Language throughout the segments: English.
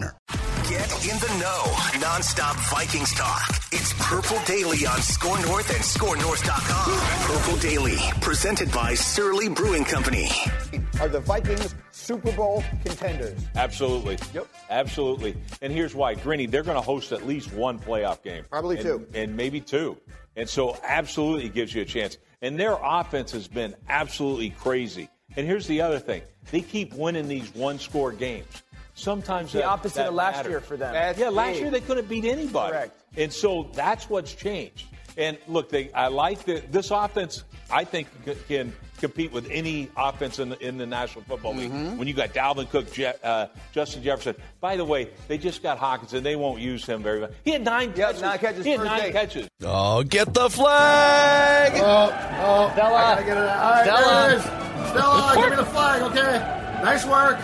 Get in the know. Nonstop Vikings talk. It's Purple Daily on Score North and ScoreNorth.com. Purple Daily, presented by Surly Brewing Company. Are the Vikings Super Bowl contenders? Absolutely. Yep. Absolutely. And here's why. Grinny, they're going to host at least one playoff game. Probably And- two. And maybe two. And so absolutely gives you a chance. And their offense has been absolutely crazy. And here's the other thing. They keep winning these one score games. Sometimes The that- opposite that of last matters. year for them. That's yeah, last big. year they couldn't beat anybody. Correct. And so that's what's changed. And look, they, I like that this offense. I think c- can compete with any offense in the, in the National Football League. Mm-hmm. When you got Dalvin Cook, Je- uh, Justin Jefferson. By the way, they just got Hawkins, and they won't use him very much. He had nine Yeah, catches. nine catches He had nine day. catches. Oh, get the flag! Oh, oh, Stella. I gotta get it. All right, Stella. there it is. Stella, give me the flag, okay? Nice work.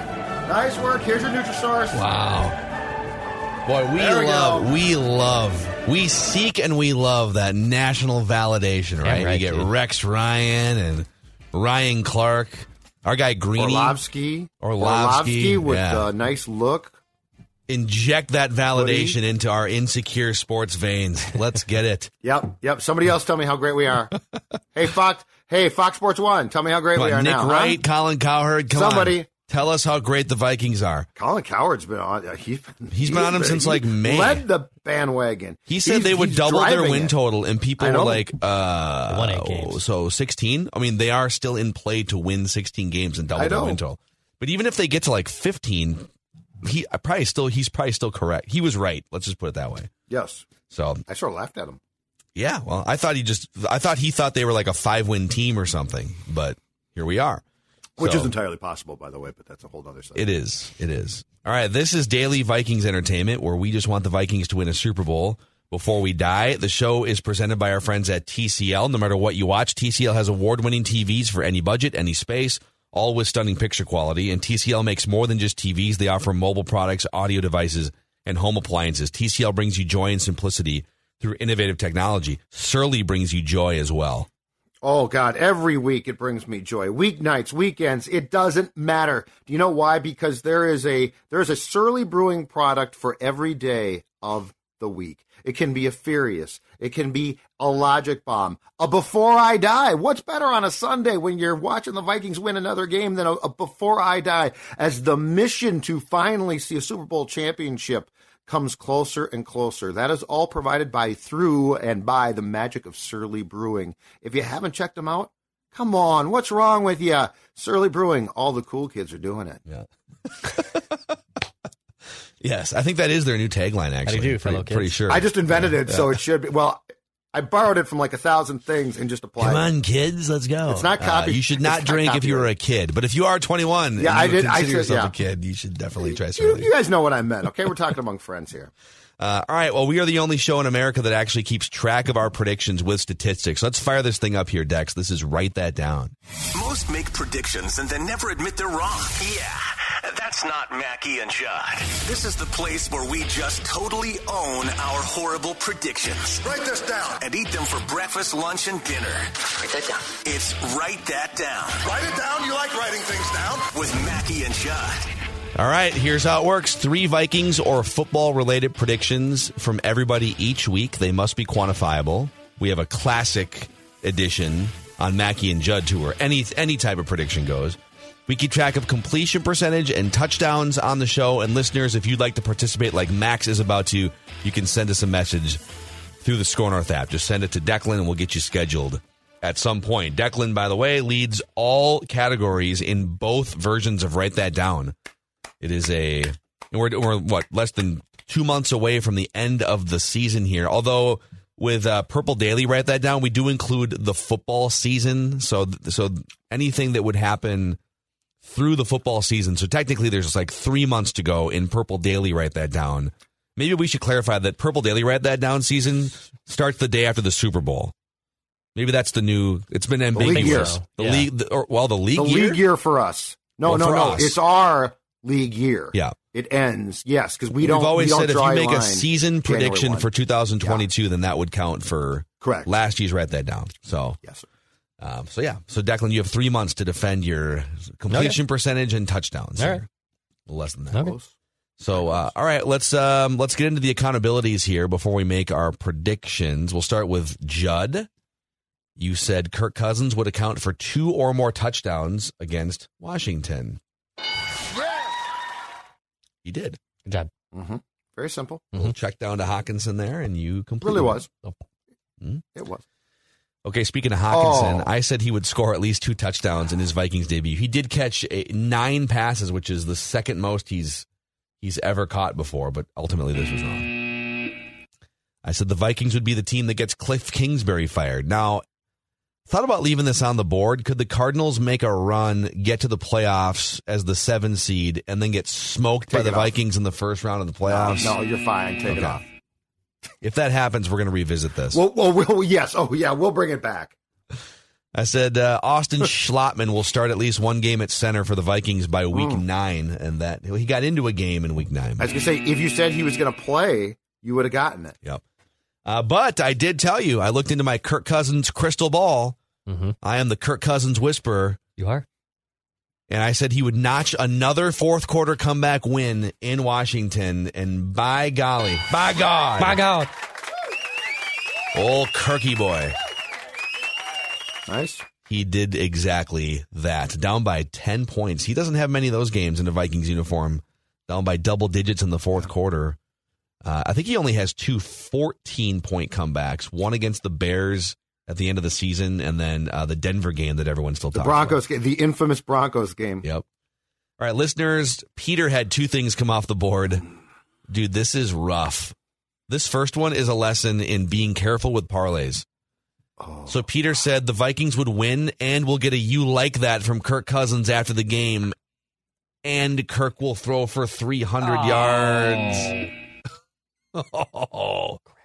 Nice work. Here's your Nutrisource. Wow. Boy, we we love, go. we love, we seek and we love that national validation, right? right, you get dude. Rex Ryan and Ryan Clark, our guy Greeny. Orlovsky. Orlovsky, with yeah. a nice look. Inject that validation into our insecure sports veins. Let's get it. Yep, yep. Somebody else tell me how great we are. hey, Fox. Hey, Fox Sports One. Tell me how great Come we on, are Nick now. huh? Wright, Colin Cowherd, come Somebody. on. Tell us how great the Vikings are. Colin Cowherd's been on. uh, He's been, He's been on him since, like, May. Led the bandwagon. He said He's- they would double their win it. total, and people were like, uh, won eight games. So 16? I mean, they are still in play to win 16 games and double I their win total. But even if they get to like 15, he probably still he's probably still correct. He was right. Let's just put it that way. Yes, So I sort of laughed at him. yeah, well, I thought he just I thought he thought they were like a five win team or something, but here we are. Which So- is entirely possible, by the way, but that's a whole other subject. It is. It is. All right. This is Daily Vikings Entertainment, where we just want the Vikings to win a Super Bowl before we die. The show is presented by our friends at TCL. No matter what you watch, TCL has award winning TVs for any budget, any space, all with stunning picture quality. And TCL makes more than just TVs, they offer mobile products, audio devices, and home appliances. TCL brings you joy and simplicity through innovative technology. Surly brings you joy as well. Oh God, every week it brings me joy. Weeknights, weekends, it doesn't matter. Do you know why? Because there is a there's a Surly Brewing product for every day of the week. It can be a Furious, it can be a Logic Bomb, a Before I Die. What's better on a Sunday when you're watching the Vikings win another game than a, a Before I Die? As the mission to finally see a Super Bowl championship comes closer and closer. That is all provided by through and by the magic of Surly Brewing. If you haven't checked them out, come on, what's wrong with you? Surly Brewing, all the cool kids are doing it. Yeah. yes, I think that is their new tagline. Actually, I do, pretty, fellow kids? pretty sure. I just invented it, so it should be. Well, I borrowed it from like a thousand things and just applied. Come it. on, kids, let's go. It's not copy- Uh, you should not not drink if you were a kid, but if you are 21, Yeah, I you did- I Consider said- yourself yeah. a kid. You should definitely try You, you guys know what I meant, okay? We're talking among friends here. Uh, all right. Well, we are the only show in America that actually keeps track of our predictions with statistics. Let's fire this thing up here, Dex. This is write that down. Most make predictions and then never admit they're wrong. Yeah, that's not Mackie and Judd. This is the place where we just totally own our horrible predictions. Write this down. And eat them for breakfast, lunch, and dinner. Write that down. It's Write That Down. Write it down. You like writing things down? With Mackie and Judd. All right. Here's how it works: three Vikings or football-related predictions from everybody each week. They must be quantifiable. We have a classic edition on Mackie and Judd tour. Any any type of prediction goes. We keep track of completion percentage and touchdowns on the show. And listeners, if you'd like to participate like Max is about to, you can send us a message through the Score North app. Just send it to Declan and we'll get you scheduled at some point. Declan, by the way, leads all categories in both versions of Write That Down. It is a, we're, we're what, less than two months away from the end of the season here. Although with uh, Purple Daily, Write That Down, we do include the football season. So, so anything that would happen through the football season. So technically, there's like three months to go in Purple Daily. Write that down. Maybe we should clarify that Purple Daily Write that down season starts the day after the Super Bowl. Maybe that's the new. It's been ambiguous. The league league, year. the, or, well, the league the year. league year for us. No, Well, no, no. us. It's our league year. Yeah. It ends. Yes, because we We've don't. always we don't said if you make a season prediction for 2022, then that would count for Correct. last year's. Write that down. So, Yes, sir. um, so yeah. So Declan, you have three months to defend your completion percentage and touchdowns. All here. right. A little less than that. Okay. So, uh, all right, let's um, let's get into the accountabilities here before we make our predictions. We'll start with Judd. You said Kirk Cousins would account for two or more touchdowns against Washington. He did. Good job. hmm Very simple. Little check down to Hockenson there, and you completely Really was. Hmm? It was. Okay, speaking of Hockenson, Oh. I said he would score at least two touchdowns in his Vikings debut. He did catch a, nine passes, which is the second most he's he's ever caught before, but ultimately this was wrong. I said the Vikings would be the team that gets Cliff Kingsbury fired. Now, thought about leaving this on the board. Could the Cardinals make a run, get to the playoffs as the seven seed, and then get smoked by the off. Vikings in the first round of the playoffs? No, you're fine. Take it off. If that happens, we're going to revisit this. Well, well, we'll, yes. Oh, yeah. We'll bring it back. I said uh, Austin Schlottmann will start at least one game at center for the Vikings by week nine, and that he got into a game in week nine. I was gonna say, if you said he was gonna play, you would have gotten it. Yep. Uh, but I did tell you, I looked into my Kirk Cousins crystal ball. Mm-hmm. I am the Kirk Cousins whisperer, You are. and I said he would notch another fourth quarter comeback win in Washington. And by golly, by God, by God. old Kirky boy. Nice. He did exactly that. Down by 10 points. He doesn't have many of those games in a Vikings uniform. Down by double digits in the fourth quarter. Uh, I think he only has two 14 point comebacks one against the Bears at the end of the season, and then uh, the Denver game that everyone still talking about. The talks Broncos game, the infamous Broncos game. Yep. All right, listeners, Peter had two things come off the board. Dude, this is rough. This first one is a lesson in being careful with parlays. So Peter said the Vikings would win and we'll get a you like that from Kirk Cousins after the game. And Kirk will throw for 300 yards. Oh, crap.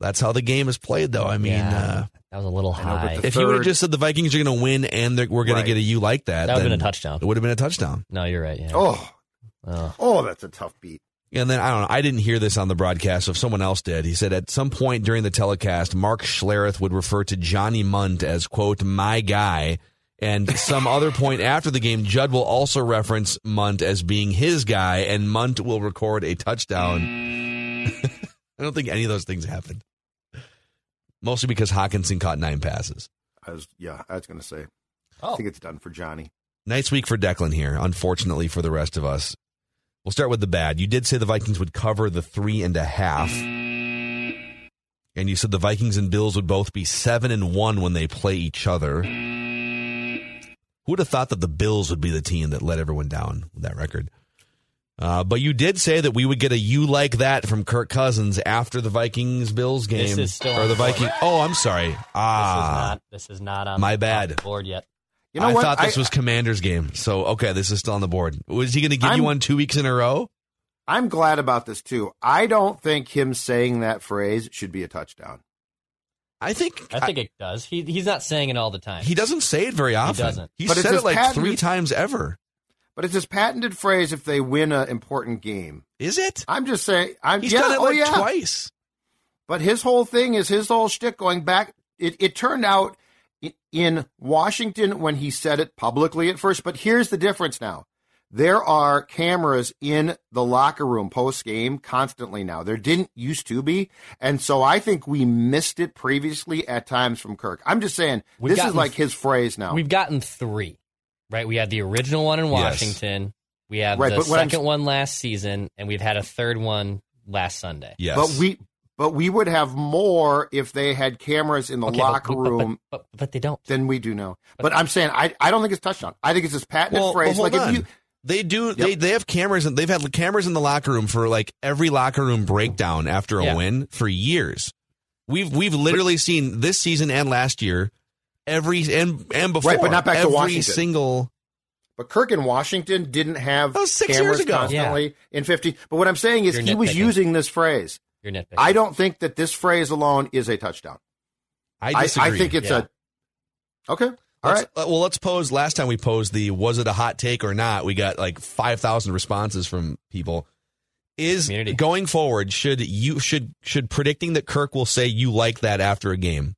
That's how the game is played, though. I mean, Yeah, uh, that was a little I know, but high. if you would have just said the Vikings are going to win and they're, we're going Right. to get a you like that, That would've been a touchdown. It would have been a touchdown. no, you're right. Yeah. Oh, Oh. oh, that's a tough beat. And then I don't know. I didn't hear this on the broadcast. So if someone else did, he said at some point during the telecast, Mark Schlereth would refer to Johnny Mundt as quote my guy, and some other point after the game, Judd will also reference Mundt as being his guy, and Mundt will record a touchdown. I don't think any of those things happened. Mostly because Hockenson caught nine passes. I was, yeah, I was gonna say. Oh. I think it's done for Johnny. Nice week for Declan here, unfortunately for the rest of us. We'll start with the bad. You did say the Vikings would cover the three and a half. And you said the Vikings and Bills would both be seven and one when they play each other. Who would have thought that the Bills would be the team that let everyone down with that record? Uh, but you did say that we would get a you like that from Kirk Cousins after the Vikings Bills game. This is still or the the board. Viking. Oh, I'm sorry. Ah, This is Ah, not. This is not on. my off bad. the board yet. You know I what? thought this I- was Commander's game. So okay, this is still on the board. Was he going to give you I'm- one two weeks in a row? I'm glad about this too. I don't think him saying that phrase should be a touchdown. I think. I think it does. He he's not saying it all the time. he doesn't say it very often. doesn't. He But said it like patented- three times ever. But it's his patented phrase if they win an important game. Is it? I'm just saying. I'm He's yeah, done it oh like yeah. twice. But his whole thing is his whole shtick going back. It, it turned out in Washington when he said it publicly at first. But here's the difference now. There are cameras in the locker room post game constantly now. There didn't used to be. And so I think we missed it previously at times from Kirk. I'm just saying, We've this is like his phrase now. We've gotten three. Right. We had the original one in Yes. Washington. We have Right, the but I'm- second one last season, and we've had a third one last Sunday. Yes. But we but we would have more if they had cameras in the Okay, but- locker but- but- room but, but they don't. Then we do know. But I'm saying I I don't think it's touchdown. I think it's this patented well, phrase. well, hold like on. if you They do. They they have cameras and they've had cameras in the locker room for like every locker room breakdown after a Yeah. win for years. We've we've literally seen this season and last year every and and before Right, but not back to every Washington. single. But Kirk in Washington didn't have That was six cameras years ago. constantly in 50. But what I'm saying is You're he was using this phrase. You're nitpicking. I don't think that this phrase alone is a touchdown. I I, disagree. I think it's Yeah. a okay. All Let's- right. uh, well, let's pose. Last time we posed the was it a hot take or not? We got like five thousand responses from people. Is Community. going forward should you should should predicting that Kirk will say you like that after a game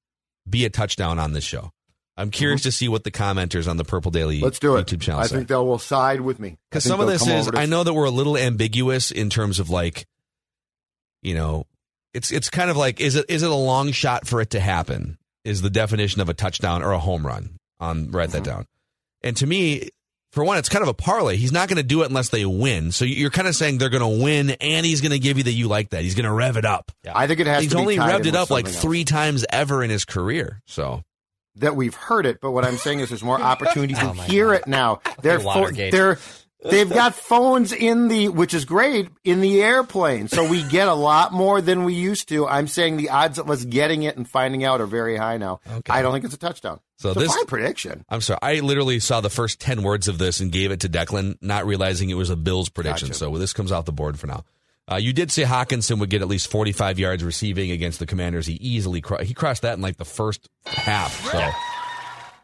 be a touchdown on this show? I'm curious to see what the commenters on the Purple Daily Mm-hmm. Let's do it. YouTube channel I say. think they will side with me. Because some of this is, I know that we're a little ambiguous in terms of like, you know, it's it's kind of like is it is it a long shot for it to happen? Is the definition of a touchdown or a home run? On write that Mm-hmm. down. And to me, for one, it's kind of a parlay. He's not going to do it unless they win. So you're kind of saying they're going to win, and he's going to give you that you like that. He's going to rev it up. I think it has He's to be only tied revved it up like else. three times ever in his career. So that we've heard it, but what I'm saying is there's more opportunity to Oh, hear God. it now. They're pho- Watergate. they're they've got phones in the which is great in the airplane, so we get a lot more than we used to. I'm saying the odds of us getting it and finding out are very high now. Okay. I don't think it's a touchdown. So it's a this- fine prediction. I'm sorry. I literally saw the first 10 words of this and gave it to Declan, not realizing it was a Bills prediction. Gotcha. So this comes off the board for now. Uh, you did say Hockenson would get at least 45 yards receiving against the Commanders. He easily cro- he crossed that in like the first half. So,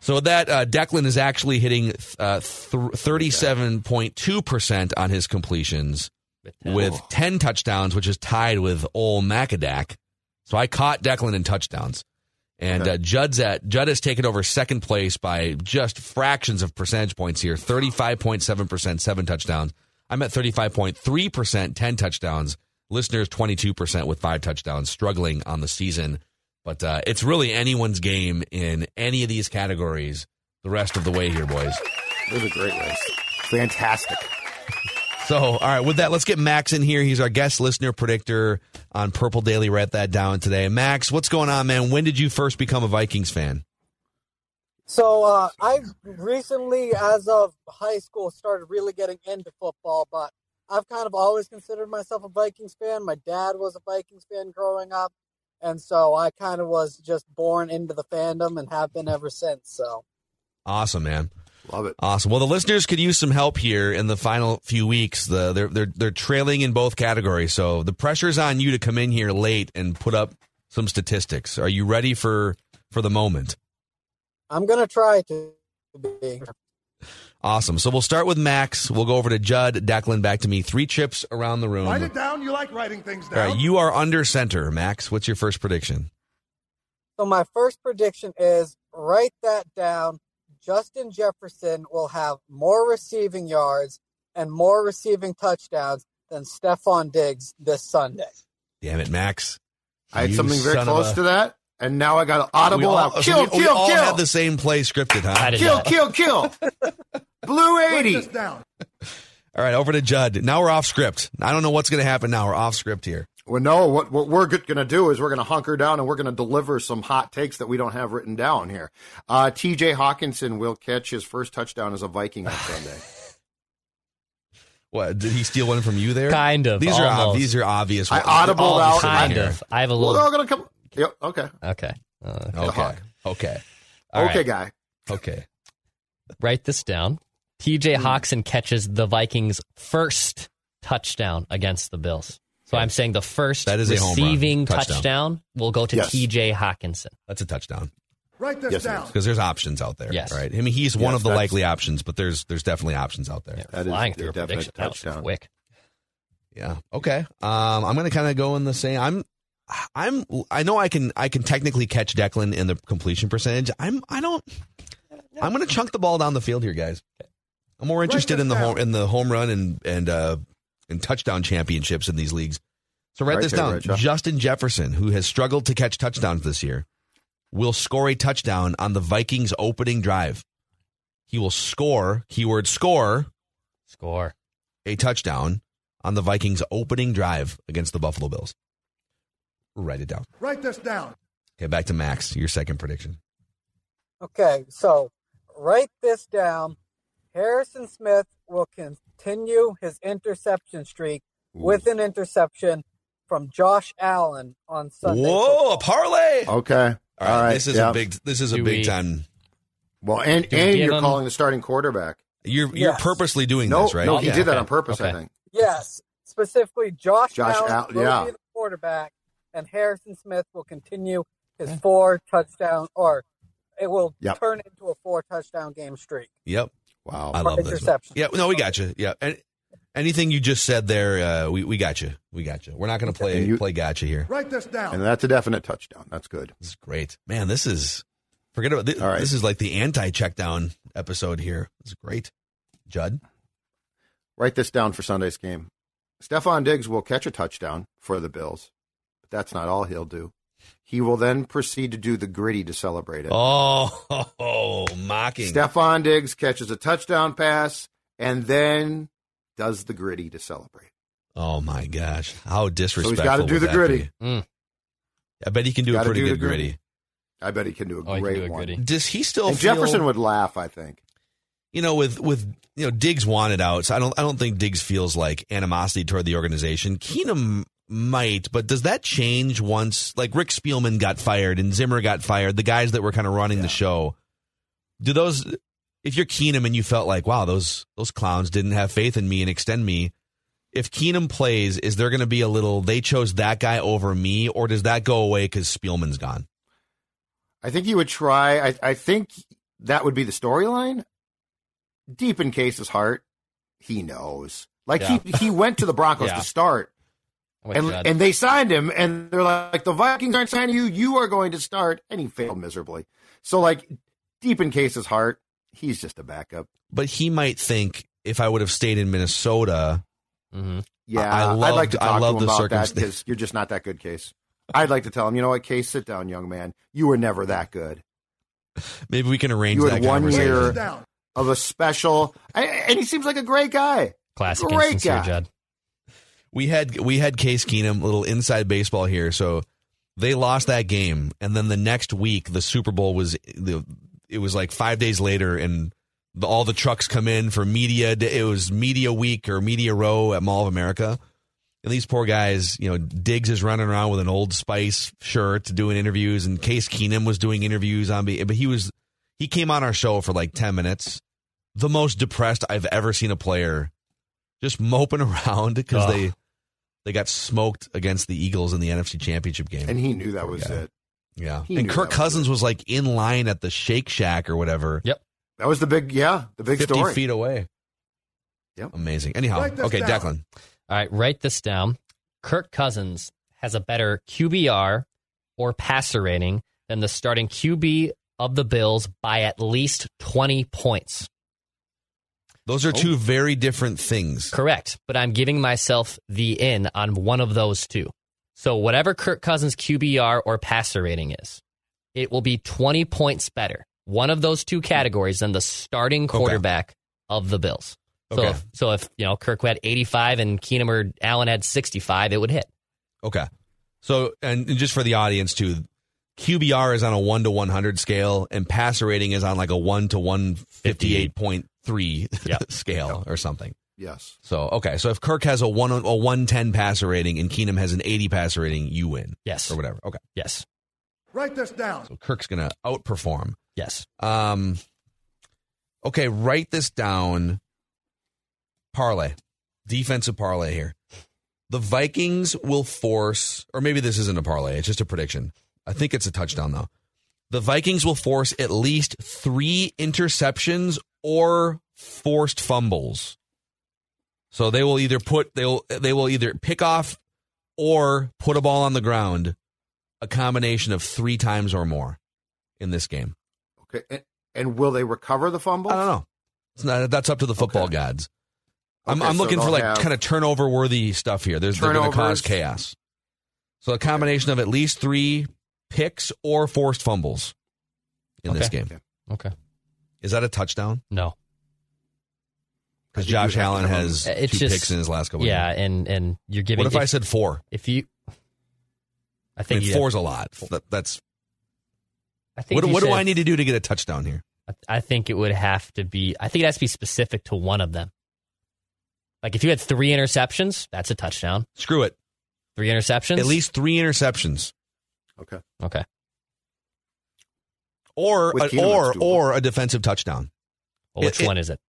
so that, uh, Declan is actually hitting uh, th- 37.2 percent on his completions with 10 touchdowns, which is tied with Ol Macadac. So I caught Declan in touchdowns. And uh, Judd's at Judd has taken over second place by just fractions of percentage points here. Thirty five point seven percent, seven touchdowns. I'm at thirty five point three percent, ten touchdowns. Listeners twenty two percent with five touchdowns, struggling on the season. But uh, it's really anyone's game in any of these categories. The rest of the way here, boys. It was a great race. Fantastic. So, all right, with that, let's get Max in here. He's our guest listener predictor on Purple Daily. Write that down today. Max, what's going on, man? When did you first become a Vikings fan? So uh, I recently, as of high school, started really getting into football, but I've kind of always considered myself a Vikings fan. My dad was a Vikings fan growing up, and so I kind of was just born into the fandom and have been ever since. So Awesome, man. Love it. Awesome. Well, the listeners could use some help here in the final few weeks. The, they're they're they're trailing in both categories, so the pressure's on you to come in here late and put up some statistics. Are you ready for for the moment? I'm gonna try to be. Awesome. So we'll start with Max. We'll go over to Judd, Declan, back to me. Three chips around the room. Write it down. You like writing things down. right, you are under center, Max. What's your first prediction? So my first prediction is write that down. Justin Jefferson will have more receiving yards and more receiving touchdowns than Stefon Diggs this Sunday. Damn it, Max. I had You something very close a- to that, and now I got an audible all, out. so Kill, we, we kill, all kill. had the same play scripted, huh? I did kill, kill, kill. Blue 80. down. All right, over to Judd. Now we're off script. I don't know what's going to happen now. We're off script here. Well, no, what, what we're going to do is we're going to hunker down and we're going to deliver some hot takes that we don't have written down here. Uh, TJ Hockenson will catch his first touchdown as a Viking on Sunday. What did he steal one from you there? Kind of, These are ob- these are obvious. I ones. audibled out- Kind here. of. I have a well, they're all going to come. Yep, okay. Okay. Uh, Okay. Hawk. Okay. All okay, right. guy. Okay. write this down. TJ Hockenson catches the Vikings' first touchdown against the Bills. So I'm saying the first That is a receiving Touchdown. touchdown. will go to Yes. TJ Hockenson. That's a touchdown Write this Yes, down. because there's options out there. Yes. Right. I mean, he's one Yes, of the likely options, but there's there's definitely options out there. Yeah, That is flying a through a definite prediction. That was touchdown. quick. Yeah. Okay. Um, I'm going to kind of go in the same. I'm, I'm, I know I can, I can technically catch Declan in the completion percentage. I'm, I don't. I'm going to chunk the ball down the field here, guys. I'm more interested in the down. home in the home run and and uh and touchdown championships in these leagues. So write Right this there, down. right, Justin Jefferson, who has struggled to catch touchdowns this year, will score a touchdown on the Vikings' opening drive. he will score, keyword score, Score. a touchdown on the Vikings' opening drive against the Buffalo Bills. Write it down. Write this down. Okay, back to Max. Your second prediction. Okay, so write this down. Harrison Smith will continue his interception streak with an interception from Josh Allen on Sunday. Whoa, a parlay! Okay. All right, this is yeah. a big. This is a Do big we- time. Well, and Do we and give you're him- calling the starting quarterback. You're you're Yes. purposely doing No, this, right? no, he Yeah, did that okay. on purpose. I Okay. think. Yes, specifically Josh, Josh Allen Al- will yeah. be the quarterback, and Harrison Smith will continue his four touchdown, or it will Yep. turn into a four touchdown game streak. Yep, Wow. I love this. interception. Yeah, no, we got you. Yeah, and anything you just said there, uh, we we got you. We got you. We're not going to play And you- play gotcha here. Write this down. And that's a definite touchdown. That's good. This is great, man. This is forget about this. All right. This is like the anti checkdown episode here. This is great, Judd. Write this down for Sunday's game. Stefon Diggs will catch a touchdown for the Bills, but that's not all he'll do. He will then proceed to do the gritty to celebrate it. Oh, mocking. Stefon Diggs catches a touchdown pass and then does the gritty to celebrate. Oh my gosh, how disrespectful! So he's gotta do the gritty. Mm. I bet he can do a pretty do good gritty. gritty. I bet he can do a Oh, great do a one. gritty. Does he still? And feel- Jefferson would laugh, I think. you know, with with you know Diggs wanted out, so I don't I don't think Diggs feels like animosity toward the organization. Keenum might, but does that change once like Rick Spielman got fired and Zimmer got fired? The guys that were kind of running the show, do those? If you're Keenum and you felt like, wow, those those clowns didn't have faith in me and extend me. If Keenum plays, is there going to be a little? They chose that guy over me, or does that go away because Spielman's gone? I think he would try. I, I think that would be the storyline. Deep in Case's heart, he knows. Like he he went to the Broncos Yeah. to start, I'm and Judd. and they signed him, and they're like, the Vikings aren't signing you. You are going to start, and he failed miserably. So like, deep in Case's heart, he's just a backup. But he might think if I would have stayed in Minnesota, Mhm. Yeah, I I would like to loved- I talk to love him the about that because you're just not that good, Case. I'd like to tell him, you know what, Case, sit down, young man. You were never that good. maybe we can arrange You that had one year- Write this down. Of a special, and and he seems like a great guy. Classic Great instance here, guy. Judd. We had we had Case Keenum, little inside baseball here. So they lost that game, and then the next week the Super Bowl was the it was like five days later, and the, all the trucks come in for media. It was media week or media row at Mall of America, and these poor guys, you know, Diggs is running around with an Old Spice shirt doing interviews, and Case Keenum was doing interviews on, be- but he was he came on our show for like ten minutes. The most depressed I've ever seen a player, just moping around because Ugh. they they got smoked against the Eagles in the NFC Championship game. And he knew that was guy. it. yeah, he and knew Kirk that was Cousins it. was like in line at the Shake Shack or whatever, Yep. That was the big, yeah, the big fifty story. feet away. Yep. amazing. Anyhow, okay, down. Declan. All right, write this down. Kirk Cousins has a better QBR or passer rating than the starting QB of the Bills by at least 20 points. Those Oh. are two oh. very different things. Correct, but I'm giving myself the in on one of those two. So whatever Kirk Cousins QBR or passer rating is, it will be 20 points better. One of those two categories than the starting quarterback of the Bills. So, Okay. if, so if you know Kirk had 85 and Keenum or Allen had 65, it would hit. Okay, so and just for the audience too, QBR is on a one to one hundred scale, and passer rating is on like a one to one fifty eight point three Yep. scale or something. Yes. So okay, so if Kirk has a one a one ten passer rating and Keenum has an eighty passer rating, you win Yes. or whatever. Okay, Yes. Write this down. so Kirk's gonna outperform. Yes. Um, okay, write this down. Parlay, defensive parlay here. The Vikings will force, or maybe this isn't a parlay, it's just a prediction. I think it's a touchdown though. The Vikings will force at least three interceptions or forced fumbles. So they will either put they'll they will either pick off or put a ball on the ground a combination of three times or more in this game. Okay. And, and will they recover the fumble? I don't know. It's not, that's up to the football Okay. gods. I'm, Okay, I'm so looking for like kind of turnover worthy stuff here. There's they're going to cause chaos. So a combination of at least three picks or forced fumbles in this game. Okay. Is that a touchdown? No. Because Josh you Allen has Uh, It's two just- picks in his last couple. Yeah, games. and and you're giving. What if, I said four? if you? I I think mean, you- four's a lot. That, that's I think what. you What do I need to do to get a touchdown here? I- I think it would have to be. I think it has to be specific to one of them. Like if you had three interceptions, that's a touchdown. Screw it. Three interceptions, At least three interceptions, Okay. Okay. or a, Keenum, or or a defensive touchdown. Well, which It- it- one is it?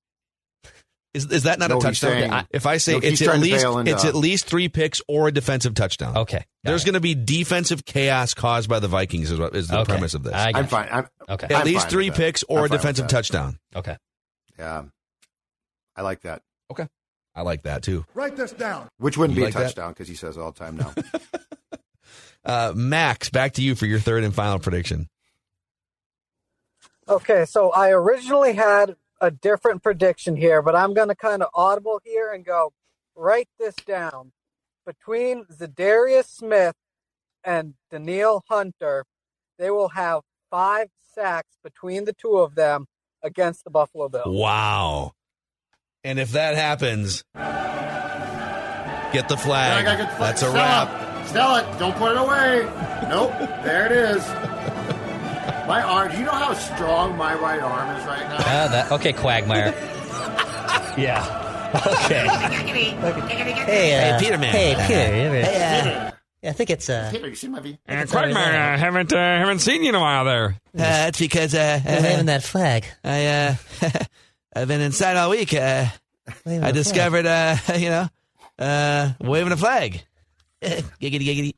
Is is that not No, a touchdown? saying- I- if I say No, it's at least bail into- it's at least three picks or a defensive touchdown. Okay. There's going to be defensive chaos caused by the Vikings. Is what is the Okay. premise of this? I got I'm fine. I'm, Okay. at I'm least fine three picks or I'm a defensive touchdown. Okay. Yeah. I like that. Okay. I like that too. Write this down. Which wouldn't You be like a touchdown because he says all the time now. Uh, Max, back to you for your third and final prediction. Okay, so I originally had a different prediction here, but I'm going to kind of audible here and go write this down. Between Za'Darius Smith and Danielle Hunter, they will have five sacks between the two of them against the Buffalo Bills. Wow. And if that happens, get the flag. I got good- That's a wrap. It. Sell it. Don't put it away. Nope. there it is. My arm. Do you know how strong my right arm is right now? Uh, that, okay, Quagmire. yeah. Okay. Hey, uh, Peterman. Hey, Peter. Hey, uh, I think it's uh, Peter, you see my V? I think it's already haven't uh, haven't seen you in a while there. Uh, it's because uh, We're waving that flag. I uh, I've been inside all week. Uh, Waving I discovered, uh, you know, uh, waving a flag. giggity, giggity.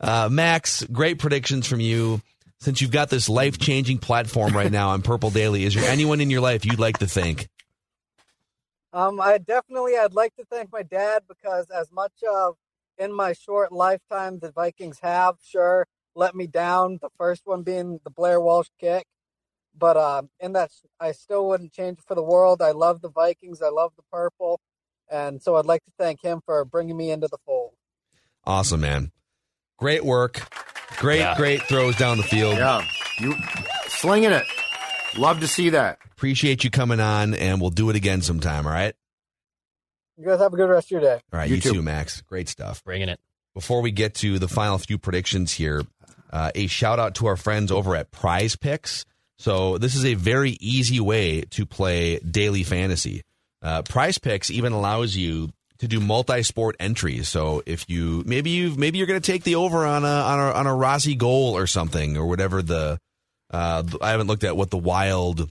Uh, Max, great predictions from you. Since you've got this life changing platform right now on Purple Daily, is there anyone in your life you'd like to thank? Um, I definitely, I'd like to thank my dad because as much of in my short lifetime the Vikings have, sure, let me down. The first one being the Blair Walsh kick, but um, in that I still wouldn't change it for the world. I love the Vikings. I love the purple, and so I'd like to thank him for bringing me into the fold. Awesome, man. Great work. Great, Yeah. great throws down the field. Yeah. You slinging it. Love to see that. Appreciate you coming on, and we'll do it again sometime, all right? You guys have a good rest of your day. All right, You you, too. too, Max. Great stuff. Bringing it. Before we get to the final few predictions here, uh, a shout out to our friends over at Prize Picks. So this is a very easy way to play daily fantasy. Uh, Picks even allows you to do multi-sport entries. So if you maybe you maybe you're going to take the over on a on a on a Rossi goal or something or whatever the uh, I haven't looked at what the wild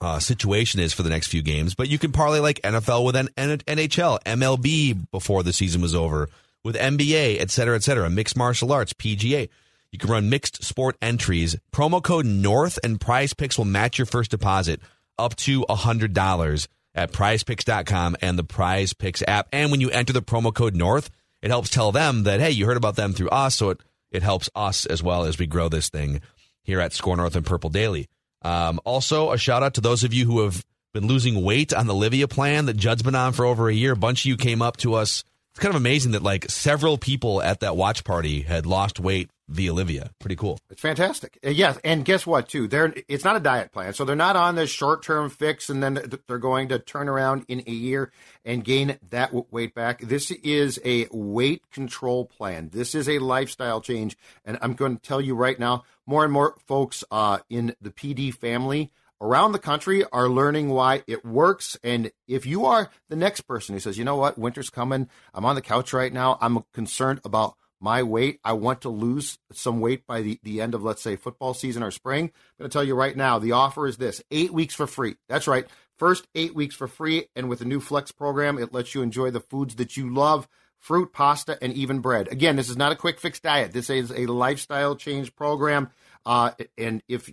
uh, situation is for the next few games, but you can parlay like NFL with N- N- NHL, MLB before the season was over, with NBA, et cetera, et cetera, mixed martial arts, PGA. You can run mixed sport entries. Promo code North and Prize Picks will match your first deposit up to $100 at prizepicks.com and the Prize Picks app. And when you enter the promo code North, it helps tell them that, hey, you heard about them through us. So it, it helps us as well as we grow this thing here at Score North and Purple Daily. Um, also, a shout out to those of you who have been losing weight on the Livea plan that Judd's been on for over a year. A bunch of you came up to us. It's kind of amazing that like several people at that watch party had lost weight via Olivia. Pretty cool. It's fantastic. Uh, yes, and guess what? Too, they're it's not a diet plan, so they're not on this short term fix, and then they're going to turn around in a year and gain that weight back. This is a weight control plan. This is a lifestyle change, and I'm going to tell you right now, more and more folks uh, in the PD family around the country are learning why it works. And if you are the next person who says, you know what, winter's coming, I'm on the couch right now, I'm concerned about my weight. I want to lose some weight by the, the end of, let's say, football season or spring. I'm going to tell you right now the offer is this eight weeks for free. That's right. First eight weeks for free. And with the new Flex program, it lets you enjoy the foods that you love fruit, pasta, and even bread. Again, this is not a quick fix diet. This is a lifestyle change program. Uh, and if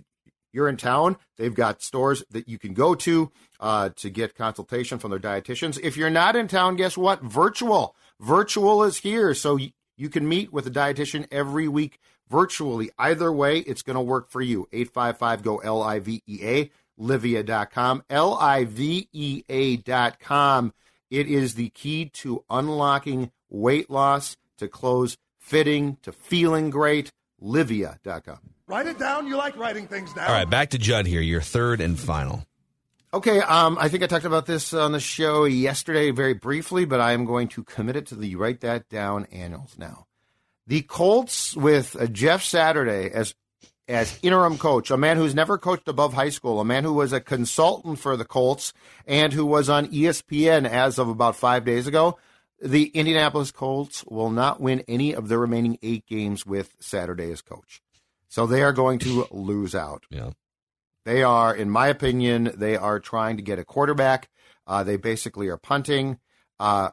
you're in town, they've got stores that you can go to uh, to get consultation from their dietitians. If you're not in town, guess what? Virtual. Virtual is here. So you can meet with a dietitian every week virtually. Either way, it's going to work for you. 855 go L I V E A, Livea.com, L I V E A.com. It is the key to unlocking weight loss, to clothes fitting, to feeling great. Livea.com. Write it down. You like writing things down. All right, back to Judd here. Your third and final. Okay, um, I think I talked about this on the show yesterday very briefly, but I am going to commit it to the write that down annuals now. The Colts with uh, Jeff Saturday as as interim coach, a man who's never coached above high school, a man who was a consultant for the Colts and who was on ESPN as of about five days ago. The Indianapolis Colts will not win any of the remaining eight games with Saturday as coach. So they are going to lose out. Yeah. They are, in my opinion, they are trying to get a quarterback. Uh, they basically are punting. Uh,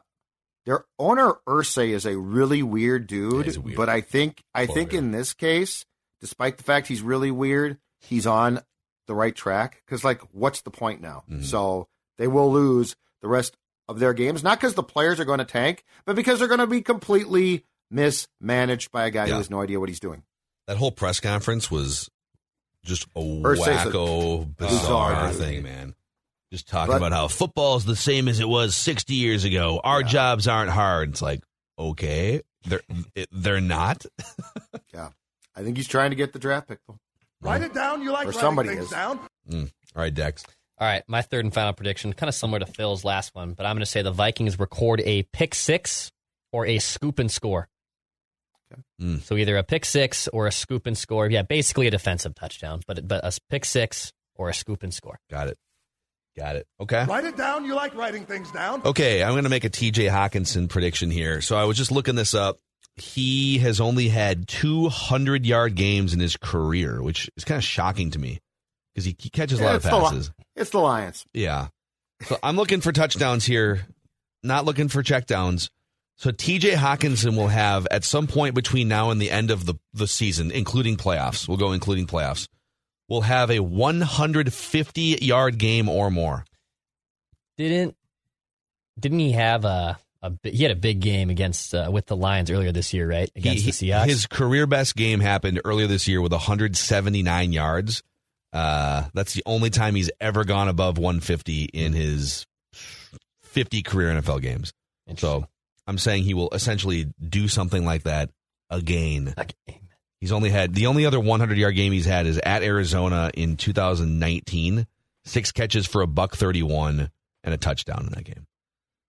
their owner Irsay is a really weird dude, weird. but I think I think guy. in this case, despite the fact he's really weird, he's on the right track. Because like, what's the point now? Mhm. So they will lose the rest of their games, not because the players are going to tank, but because they're going to be completely mismanaged by a guy Yeah. who has no idea what he's doing. That whole press conference was just a Irsay's a wacko, bizarre bizarre dude. thing, man. Just talking But- about how football is the same as it was 60 years ago. Our Yeah. jobs aren't hard. It's like, okay, they're they're not. Yeah, I think he's trying to get the draft pick. Though. Write it down. You like Or writing somebody things is. down. Mm. All right, Dex. All right, my third and final prediction, kind of similar to Phil's last one, but I'm going to say the Vikings record a pick six or a scoop and score. Mm. So either a pick six or a scoop and score. Yeah, basically a defensive touchdown, but but a pick six or a scoop and score. Got it. Got it. Okay. Write it down. You like writing things down. Okay, I'm going to make a TJ Hockenson prediction here. So I was just looking this up. He has only had 200 yard games in his career, which is kind of shocking to me because he, he catches a lot of it's, the, passes. it's the Lions. Yeah. So I'm looking for touchdowns here, not looking for checkdowns. So TJ Hockenson will have at some point between now and the end of the, the season, including playoffs, we'll go including playoffs, will have a 150 yard game or more. Didn't didn't he have a, a he had a big game against uh, with the Lions earlier this year, right? Against He- the Seahawks. His career best game happened earlier this year with 179 yards. Uh, that's the only time he's ever gone above 150 in his 50 career NFL games. So I'm saying he will essentially do something like that again. Okay. He's only had the only other 100 yard game he's had is at Arizona in 2019. Six catches for a buck 31 and a touchdown in that game.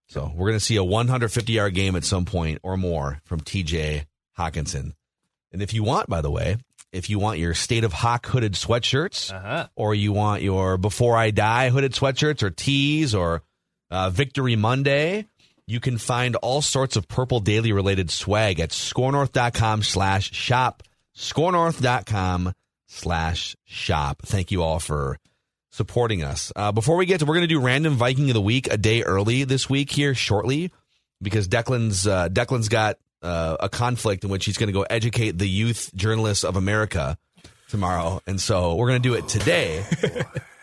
So we're going to see a 150 yard game at some point or more from TJ Hockenson. And if you want, by the way, if you want your State of Hawk hooded sweatshirts, Uh-huh. or you want your Before I Die hooded sweatshirts, or tees, or uh, Victory Monday, you can find all sorts of Purple Daily related swag at scorenorth.com slash shop. Scorenorth.com slash shop. Thank you all for supporting us. Uh, before we get to, we're going to do random Viking of the week a day early this week here shortly because Declan's uh, Declan's got uh, a conflict in which he's going to go educate the youth journalists of America tomorrow, and so we're going to do it today.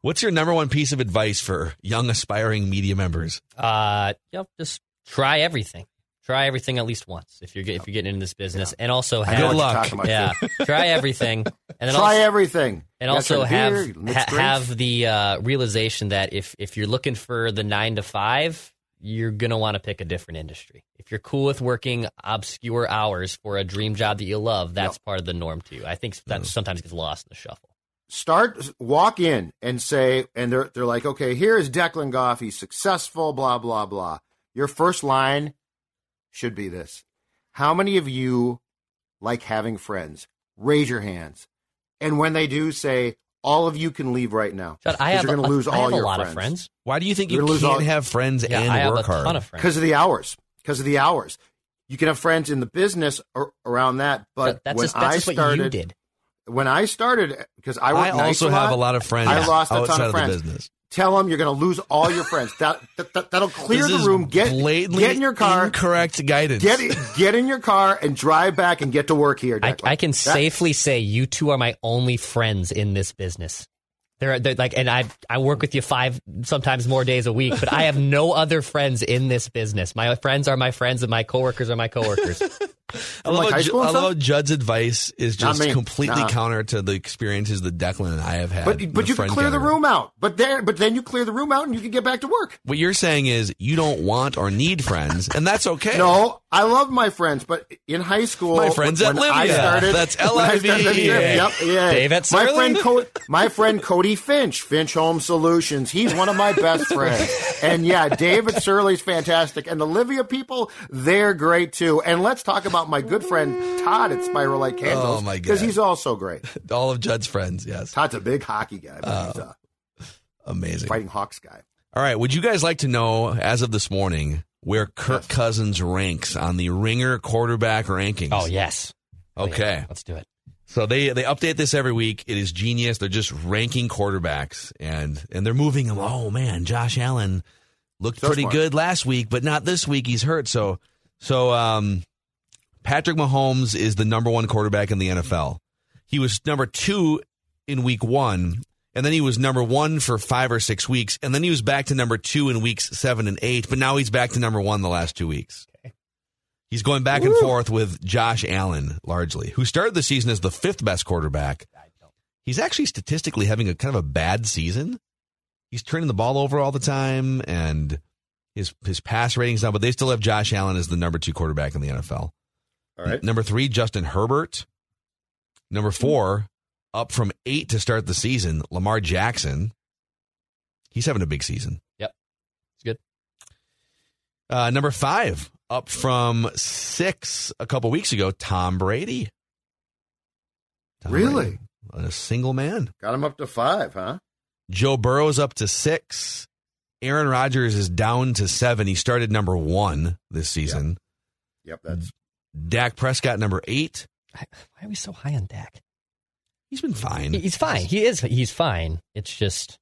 What's your number one piece of advice for young aspiring media members? Uh, you know, just try everything. Try everything at least once if you're get- if you're getting into this business, and also I have know luck. yeah, try everything, and then Try also, everything. and also have beer, ha- have the uh, realization that if if you're looking for the nine to five, you're gonna want to pick a different industry. If you're cool with working obscure hours for a dream job that you love, that's part of the norm too. I think that sometimes gets lost in the shuffle. Start walk in and say and they're they're like okay here is Declan Goff he's successful blah blah blah your first line should be this how many of you like having friends raise your hands and when they do say all of you can leave right now But I 'Cause have, you're going to a- lose I all have a your lot friends. of friends. Why do you think You're you gonna lose can't all- have friends Yeah, and I have work a hard? ton of friends. because of the hours because of the hours you can have friends in the business or, around that but That- that's when just, that's I just what started you did. When I started because I I nights also a lot, have a lot of friends I lost a ton of of friends. business. Tell them you're going to lose all your friends. That, that, that that'll clear This the room. Get blatantly get in your car. incorrect guidance. Get get in your car and drive back and get to work here. I, I can That- safely say you two are my only friends in this business. They're, they're like, and I I work with you five, sometimes more days a week, but I have no other friends in this business. My friends are my friends, and my coworkers are my coworkers. I love, like how, high Ju- school and I love how Judd's advice is just completely Nah. counter to the experiences that Declan and I have had. But but you can friend clear the room out. But there, but then you clear the room out and you can get back to work. What you're saying is you don't want or need friends, and that's okay. No, I love my friends, but in high school, My friends when at I started, That's when I LIV. Yep, yeah. Dave at my friend, Co- my friend Cody Finch, Finch Home Solutions. He's one of my best friends, and yeah, David Surly's fantastic, and the Livea people, they're great too. And let's talk about my good friend Todd at Spiral Light Candles, Oh, my because he's also great. All of Judd's friends, yes. Todd's a big hockey guy, but he's a Amazing. fighting Hawks guy. All right. Would you guys like to know, as of this morning, where Kirk Cousins ranks on the Ringer quarterback rankings? Oh yes. Oh, yeah. Okay. Let's do it. So they they update this every week. It is genius. They're just ranking quarterbacks and and they're moving them. Oh man, Josh Allen looked So pretty smart. good last week, but not this week. He's hurt. So so um Patrick Mahomes is the number one quarterback in the NFL. He was number two in week one, and then he was number one for five or six weeks, and then he was back to number two in weeks seven and eight, but now he's back to number one the last two weeks. He's going back and forth with Josh Allen largely, who started the season as the fifth best quarterback. He's actually statistically having a kind of a bad season. He's turning the ball over all the time, and his his pass ratings down, but they still have Josh Allen as the number two quarterback in the NFL. All right. Number three, Justin Herbert. Number four, up from eight to start the season, Lamar Jackson. He's having a big season. Yep. It's good. Uh, number five, up from six a couple weeks ago, Tom Brady. Tom Really? Brady, a single man. Got him up to five, huh? Joe Burrow's up to six. Aaron Rodgers is down to seven. He started number one this season. Yep, that's Dak Prescott, number eight. Why are we so high on Dak? He's been fine. He's fine. He is. He's fine. It's just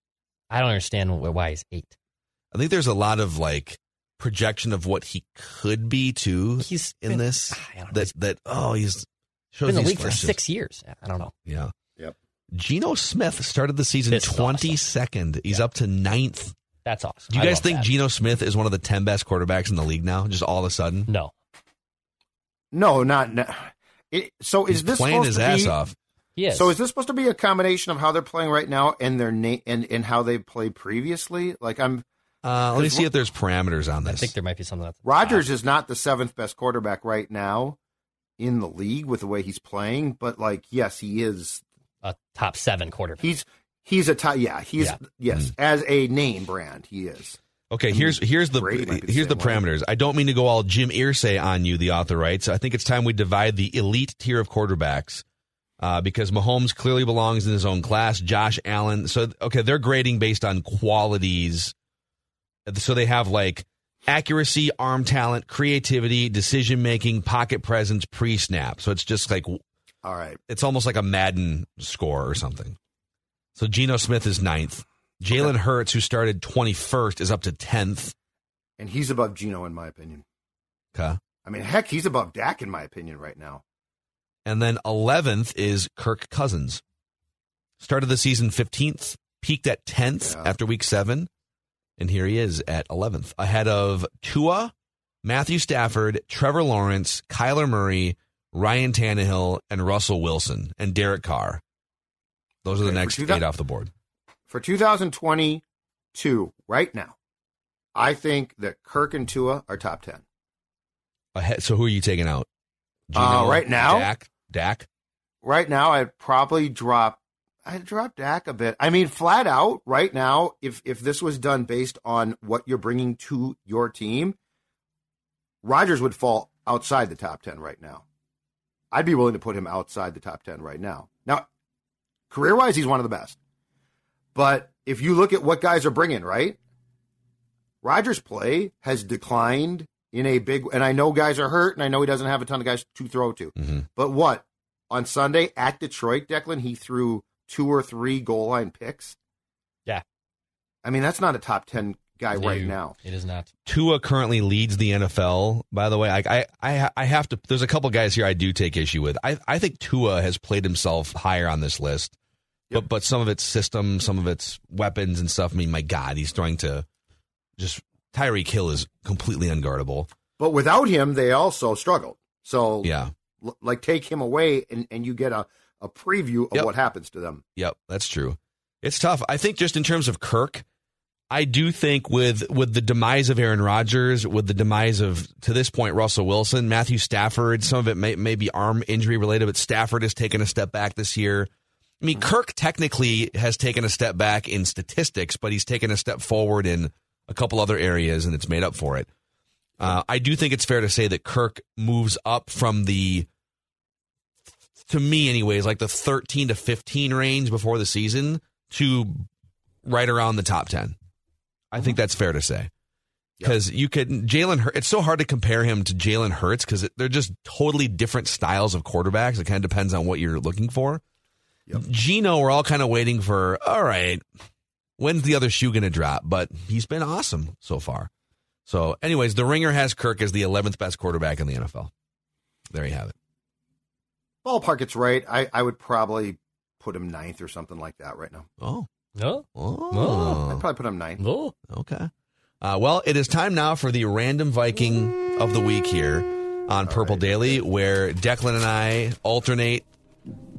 I don't understand why he's eight. I think there's a lot of like projection of what he could be too He's in been- this. I don't know. That that oh he's shows Been in the these league for six years. I don't know. Yeah. Yep. Geno Smith started the season This is awesome. twenty second. He's up to ninth. That's awesome. Do you guys think that. Geno Smith is one of the ten best quarterbacks in the league now? Just all of a sudden, No. No, not. No. It, so is this playing his to ass be, off. He is. So is this supposed to be a combination of how they're playing right now and their na- and, and how they played previously? Like I'm Uh, let me see if there's parameters on this. I think there might be something. That's Rodgers is not the seventh best quarterback right now in the league with the way he's playing, but like yes, he is. a top seven quarterback. He's he's a top. Yeah, he's Yeah. yes as a name brand he is. Okay, here's here's the Brady might be the here's the parameters. I don't mean to go all Jim Irsay on you, the author writes. I think it's time we divide the elite tier of quarterbacks uh, because Mahomes clearly belongs in his own class. Josh Allen. So okay, they're grading based on qualities. So they have like accuracy, arm talent, creativity, decision making, pocket presence, pre snap. So it's just like All right, it's almost like a Madden score or something. So Geno Smith is ninth. Jalen Hurts, who started 21st, is up to 10th. and he's above Geno in my opinion. Okay. I mean, heck, he's above Dak in my opinion right now. And then 11th is Kirk Cousins. Started the season 15th, peaked at 10th Yeah. after week seven. And here he is at 11th, ahead of Tua, Matthew Stafford, Trevor Lawrence, Kyler Murray, Ryan Tannehill, and Russell Wilson, and Derek Carr. Those are the Okay, next two eight off the board. For 2022, right now, I think that Kirk and Tua are top ten. Ahead, so who are you taking out? Uh, right now? Dak. Dak. right now I'd probably drop I'd drop Dak a bit. I mean, flat out right now, if if this was done based on what you're bringing to your team, Rodgers would fall outside the top ten right now. I'd be willing to put him outside the top ten right now. Now, career wise, he's one of the best. But if you look at what guys are bringing, right? Rodgers' play has declined in a big, and I know guys are hurt, and I know he doesn't have a ton of guys to throw to. Mhm. But what on Sunday at Detroit, Declan, he threw two or three goal line picks. Yeah. I mean that's not a top ten guy right now. It is not. Tua currently leads the NFL. By the way, I, I I I have to. There's a couple guys here I do take issue with. I I think Tua has played himself higher on this list, but but some of it's system, some of it's weapons and stuff. I mean, my God, he's trying to just Tyreek Hill is completely unguardable. But without him, they also struggled. So Yeah, l- like take him away, and, and you get a, a preview of Yep. what happens to them. Yep, that's true. It's tough. I think just in terms of Kirk, I do think with with the demise of Aaron Rodgers, with the demise of to this point Russell Wilson, Matthew Stafford, some of it may, may be arm injury related, but Stafford has taken a step back this year. I mean, Kirk technically has taken a step back in statistics, but he's taken a step forward in a couple other areas, and it's made up for it. Uh, I do think it's fair to say that Kirk moves up from the, to me, anyways, like the 13 to 15 range before the season to right around the top 10. I think that's fair to say. Because you could, Jalen Hurts, it's so hard to compare him to Jalen Hurts because they're just totally different styles of quarterbacks. It kind of depends on what you're looking for. Geno, we're all kind of waiting for, all right, when's the other shoe going to drop? But he's been awesome so far. So, anyways, the ringer has Kirk as the 11th best quarterback in the NFL. There you have it. Ballpark, it's right. I, I would probably put him ninth or something like that right now. Oh. No. Oh. I'd probably put him ninth. Oh. Okay. Uh, well, it is time now for the random Viking of the week here on Purple Daily, where Declan and I alternate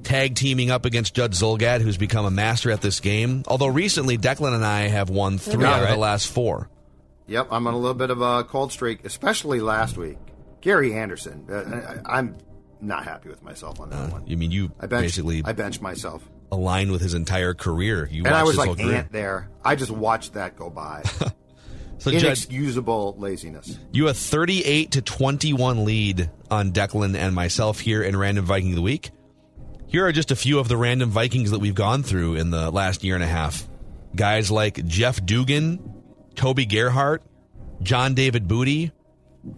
tag teaming up against Judd Zulgad, who's become a master at this game. Although recently, Declan and I have won three Yeah, out of the last four. Yep, I'm on a little bit of a cold streak, especially last week. Gary Anderson. Uh, I, I'm not happy with myself on that one. You mean you I benched, basically I benched myself. align with his entire career? You and I was like career. ant there. I just watched that go by. So, Judd, Inexcusable laziness. you have 38 to 21 lead on Declan and myself here in Random Viking of the Week. Here are just a few of the random Vikings that we've gone through in the last year and a half. Guys like Jeff Dugan, Toby Gerhart, John David Booty,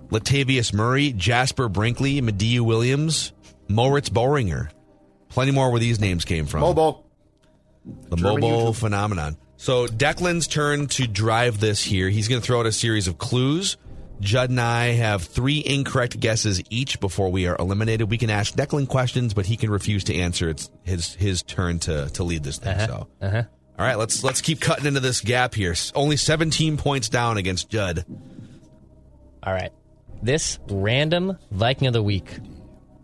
Latavius Murray, Jasper Brinkley, Madieu Williams, Moritz Boehringer. Plenty more where these names came from. Mobo. The German mobile phenomenon. So Declan's turn to drive this here. He's going to throw out a series of clues. Judd and I have three incorrect guesses each before we are eliminated. We can ask Declan questions, but he can refuse to answer. It's his his turn to to lead this thing. So, Uh-huh. all right, let's let's keep cutting into this gap here. Only 17 points down against Judd. All right. This random Viking of the week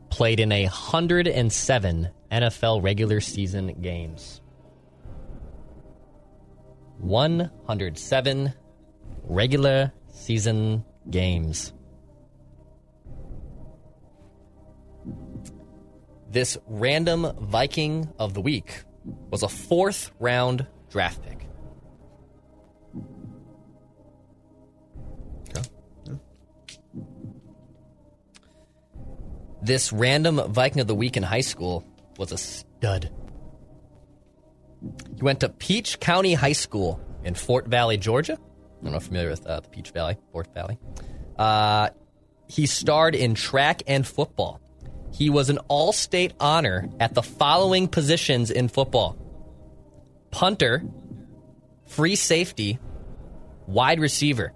played in a 107 NFL regular season games. 107 regular season games. This random Viking of the week was a fourth round draft pick. This random Viking of the week in high school was a stud. He went to Peach County High School in Fort Valley, Georgia. I don't know if familiar with uh, the Peach Valley, Fort Valley. Uh, he starred in track and football. He was an all state honor at the following positions in football punter, free safety, wide receiver.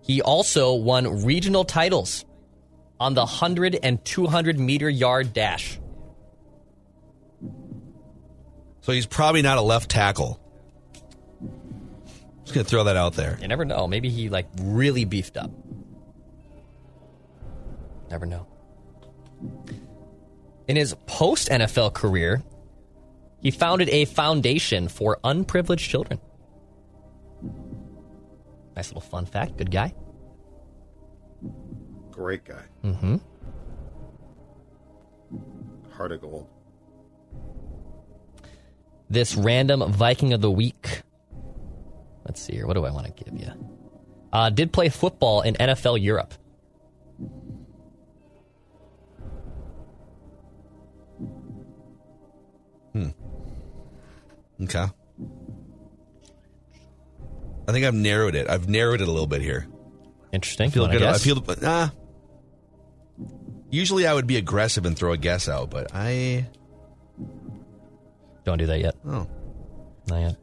He also won regional titles on the 100 and 200 meter yard dash. So he's probably not a left tackle. Just going to throw that out there. You never know. Maybe he like really beefed up. Never know. In his post NFL career, he founded a foundation for unprivileged children. Nice little fun fact. Good guy. Great guy. Mm-hmm. Heart of gold. This random Viking of the week. Let's see here. What do I want to give you? Uh, did play football in NFL Europe. Hmm. Okay. I think I've narrowed it. I've narrowed it a little bit here. Interesting. I feel good. I feel. Nah. Usually I would be aggressive and throw a guess out, but I. Don't do that yet. Oh. Not yet.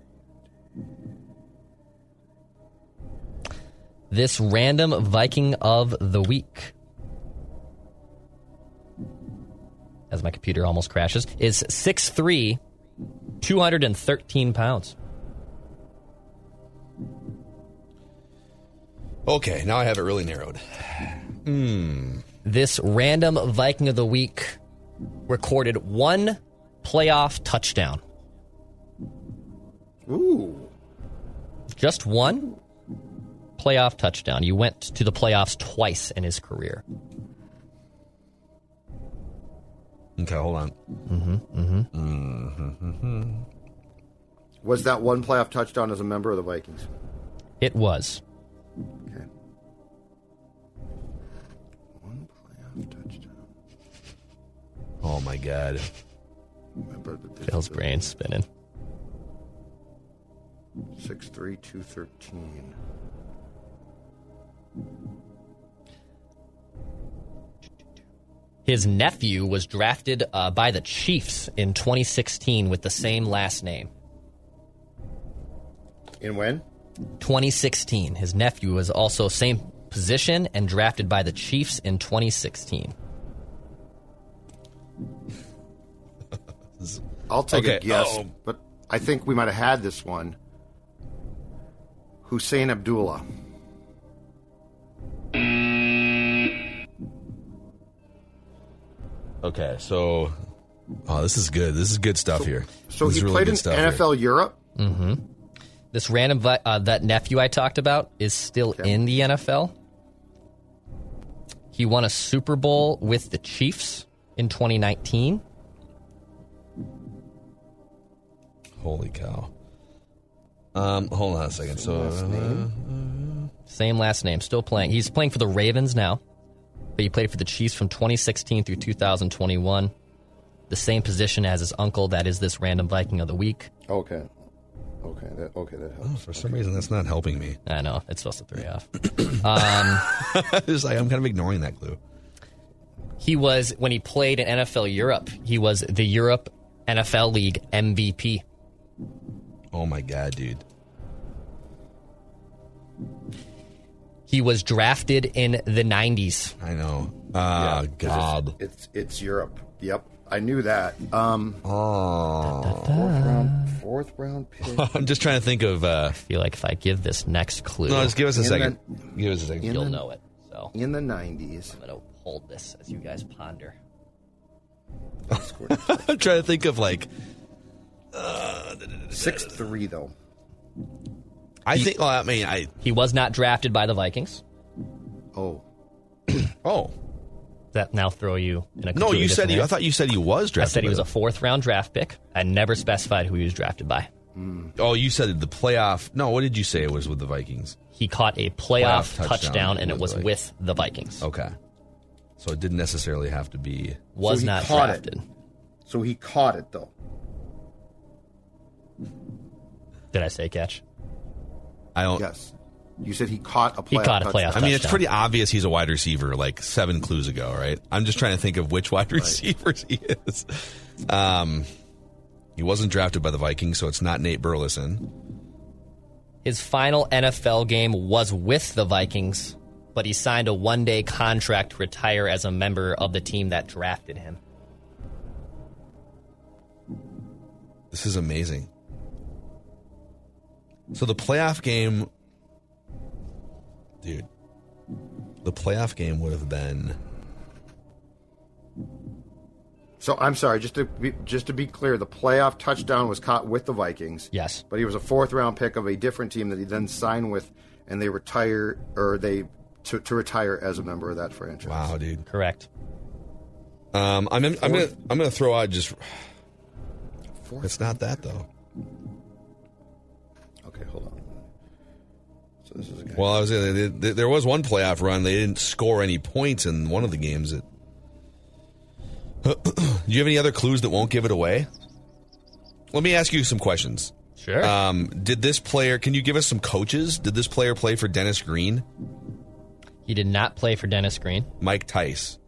This random Viking of the week, as my computer almost crashes, is 6'3, 213 pounds. Okay, now I have it really narrowed. Hmm. This random Viking of the week recorded one playoff touchdown. Ooh. Just one playoff touchdown. You went to the playoffs twice in his career. Okay, hold on. Mm-hmm. Mm-hmm. Mm-hmm. Was that one playoff touchdown as a member of the Vikings? It was. Okay. One playoff touchdown. Oh my god. Phil's brain spinning. Six three two thirteen. His nephew was drafted uh, by the Chiefs in 2016 with the same last name. In when? 2016. His nephew was also same position and drafted by the Chiefs in 2016. I'll take a Okay, guess, oh. but I think we might have had this one. Husain Abdullah. Okay, so oh, this is good. This is good stuff here. So This he is really played good in stuff here. NFL Europe. Mm-hmm. This random uh, that nephew I talked about is still in the NFL. He won a Super Bowl with the Chiefs in 2019. Holy cow! Um, hold on a second. So, uh, Same last name, still playing. He's playing for the Ravens now, but he played for the Chiefs from 2016 through 2021. The same position as his uncle. That is this random Viking of the week. Okay. Okay. That, okay. That helps. oh, for some reason, that's not helping me. I know it's supposed to throw you off. um, It's like I'm kind of ignoring that clue. he was when he played in NFL Europe. He was the Europe NFL League MVP. Oh my god, dude! He was drafted in the 90s. I know. Ah, Yeah, 'cause God. It's, it's it's Europe. Yep. I knew that. Um, Oh, fourth round, fourth round pick. I'm just trying to think of. uh I feel like if I give this next clue, No, just give us a In second. Give us a second. you'll the- know it. So in the nineties. I'm gonna hold this as you guys ponder. I'm trying to think of like. uh, Six three though. I think. Well, I mean, I. He was not drafted by the Vikings. Oh, Oh Does that now throw you in a no! completely You said different he. I thought you said he was drafted. I drafted. said he by was a fourth round draft pick. I never specified who he was drafted by. Hmm. Oh, you said the playoff. No, what did you say it was with the Vikings? He caught a playoff, Playoff touchdown touchdown, and it was the with the Vikings. Okay, so it didn't necessarily have to be. Was he not drafted. it. so he caught it though. Did I say catch? I don't. Yes. You said he caught a playoff. He caught a touchdown. playoff I mean, it's pretty obvious he's a wide receiver. Like seven clues ago, right? I'm just trying to think of which wide receivers he is. Um, he wasn't drafted by the Vikings, so it's not Nate Burleson. His final NFL game was with the Vikings, but he signed a one day contract to retire as a member of the team that drafted him. This is amazing. So the playoff game, dude. The playoff game would have been. So I'm sorry, just to be, just to be clear, the playoff touchdown was caught with the Vikings. Yes. But he was a fourth round pick of a different team that he then signed with, and they retire or they to, to retire as a member of that franchise. Wow, dude. Correct. Um, I'm I'm gonna I'm gonna throw out just. Fourth. It's not that though. Okay, hold on. So this is a guy. Well, I was uh, there there was one playoff run. They didn't score any points in one of the games. That. Do you have any other clues that won't give it away? Let me ask you some questions. Sure. Um, did this player? Can you give us some coaches? Did this player play for Dennis Green, he did not play for Dennis Green. Mike Tice?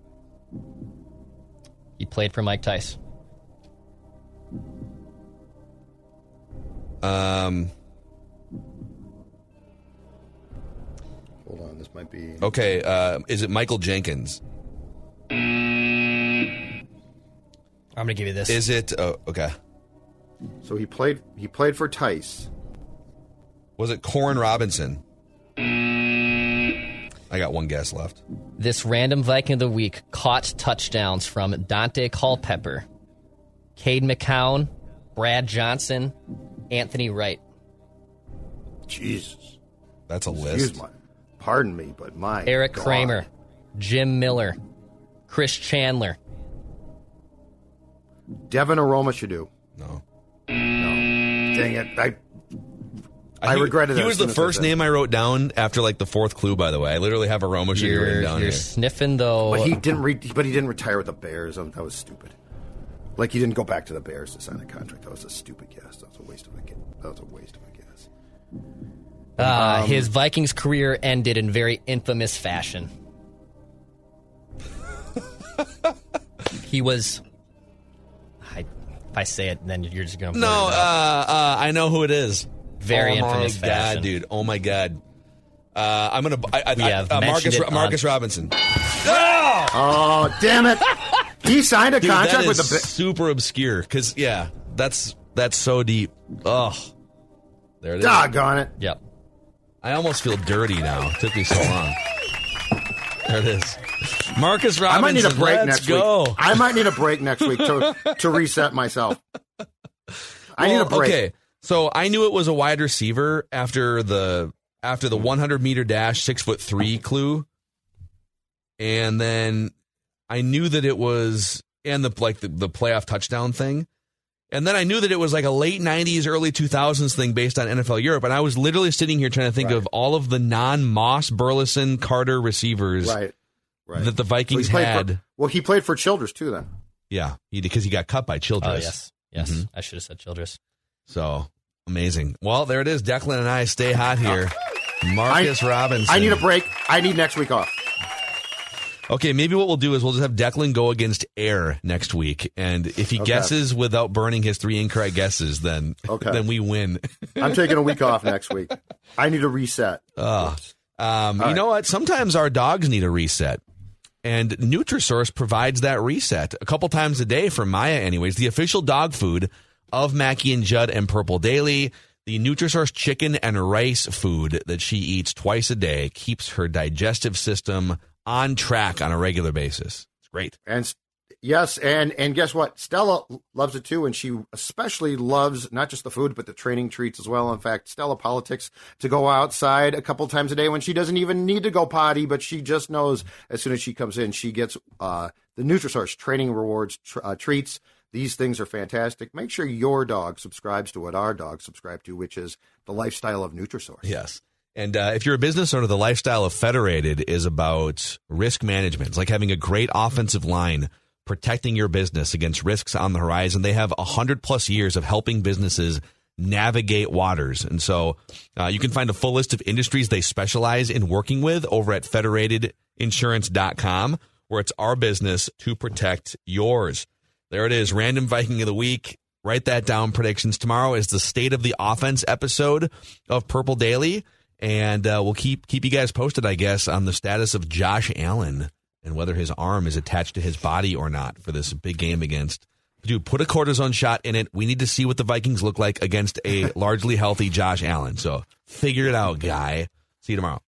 He played for Mike Tice. Um, this might be. okay, uh, is it Michael Jenkins? I'm gonna give you this. Is it? Oh, okay. So he played. He played for Tice. Was it Koren Robinson? I got one guess left. This random Viking of the week caught touchdowns from Daunte Culpepper, Cade McNown, Brad Johnson, Anthony Wright. Jesus. That's a Excuse list. My, pardon me, but my Eric God. Kramer, Jim Miller, Chris Chandler. Devin Aromashodu. No. No. Dang it. I I he, regretted He was the soon as I first name I wrote down after like the fourth clue. By the way, I literally have Aroma should be written You're, down you're here. sniffing though. But he didn't re- but he didn't retire with the Bears. Um, That was stupid. Like he didn't go back to the Bears to sign a contract. That was a stupid guess. That was a waste of a guess. That was a waste of a guess. Uh, Um, his Vikings career ended in very infamous fashion. he was. I, if I say it, then you're just gonna. No, uh, uh, I know who it is. Very infamous. oh infamous my fashion. god, dude! Oh my god. Uh, I'm gonna. I, I, We I- have uh, Marcus it on- Marcus Robinson. Oh, damn it! He signed a Dude, contract that with is the. Super obscure. Because yeah, that's that's so deep. Ugh. There it is. Doggone it! Yep. I almost feel dirty now. It took me so long. There it is. Marcus Robinson. I might need a break let's next go. week. I might need a break next week to to reset myself. I need a break. Okay, so I knew it was a wide receiver after the after the 100 meter dash, six foot three clue, and then I knew that it was and the like the, the playoff touchdown thing, and then I knew that it was like a late 90s, early 2000s thing based on NFL Europe, and I was literally sitting here trying to think Right. of all of the non Moss, Burleson, Carter receivers Right. Right. that the Vikings Well, played had. For, well, he played for Childress too. Then yeah, he because he got cut by Childress. Oh yes, yes. Mhm. I should have said Childress. So amazing. Well, there it is. Declan and I stay hot here. Marcus Robinson. I need a break. I need next week off. Okay, maybe what we'll do is we'll just have Declan go against Air next week, and if he Okay. guesses without burning his three incorrect guesses, then Okay. then we win. I'm taking a week off next week. I need a reset. Ugh. Um, you right. know what? Sometimes our dogs need a reset. And Nutrisource provides that reset a couple times a day for Maya, anyways. The official dog food of Mackey and Judd and Purple Daily. The Nutrisource chicken and rice food that she eats twice a day keeps her digestive system on track on a regular basis. It's great. And yes, and and guess what? Stella loves it too, and she especially loves not just the food but the training treats as well. In fact, Stella politics to go outside a couple times a day when she doesn't even need to go potty, but she just knows as soon as she comes in, she gets uh, the Nutrisource training rewards tr- uh, treats. These things are fantastic. Make sure your dog subscribes to what our dogs subscribe to, which is the lifestyle of Nutrisource. Yes. And uh, if you're a business owner, the lifestyle of Federated is about risk management. It's like having a great offensive line protecting your business against risks on the horizon. They have 100 plus years of helping businesses navigate waters. And so uh, you can find a full list of industries they specialize in working with over at federatedinsurance.com, where it's our business to protect yours. There it is, random Viking of the week. Write that down. Predictions tomorrow is the state of the offense episode of Purple Daily, and uh, we'll keep keep you guys posted, I guess, on the status of Josh Allen and whether his arm is attached to his body or not for this big game against. Dude, put a cortisone shot in it. We need to see what the Vikings look like against a largely healthy Josh Allen. So figure it out, guy. See you tomorrow.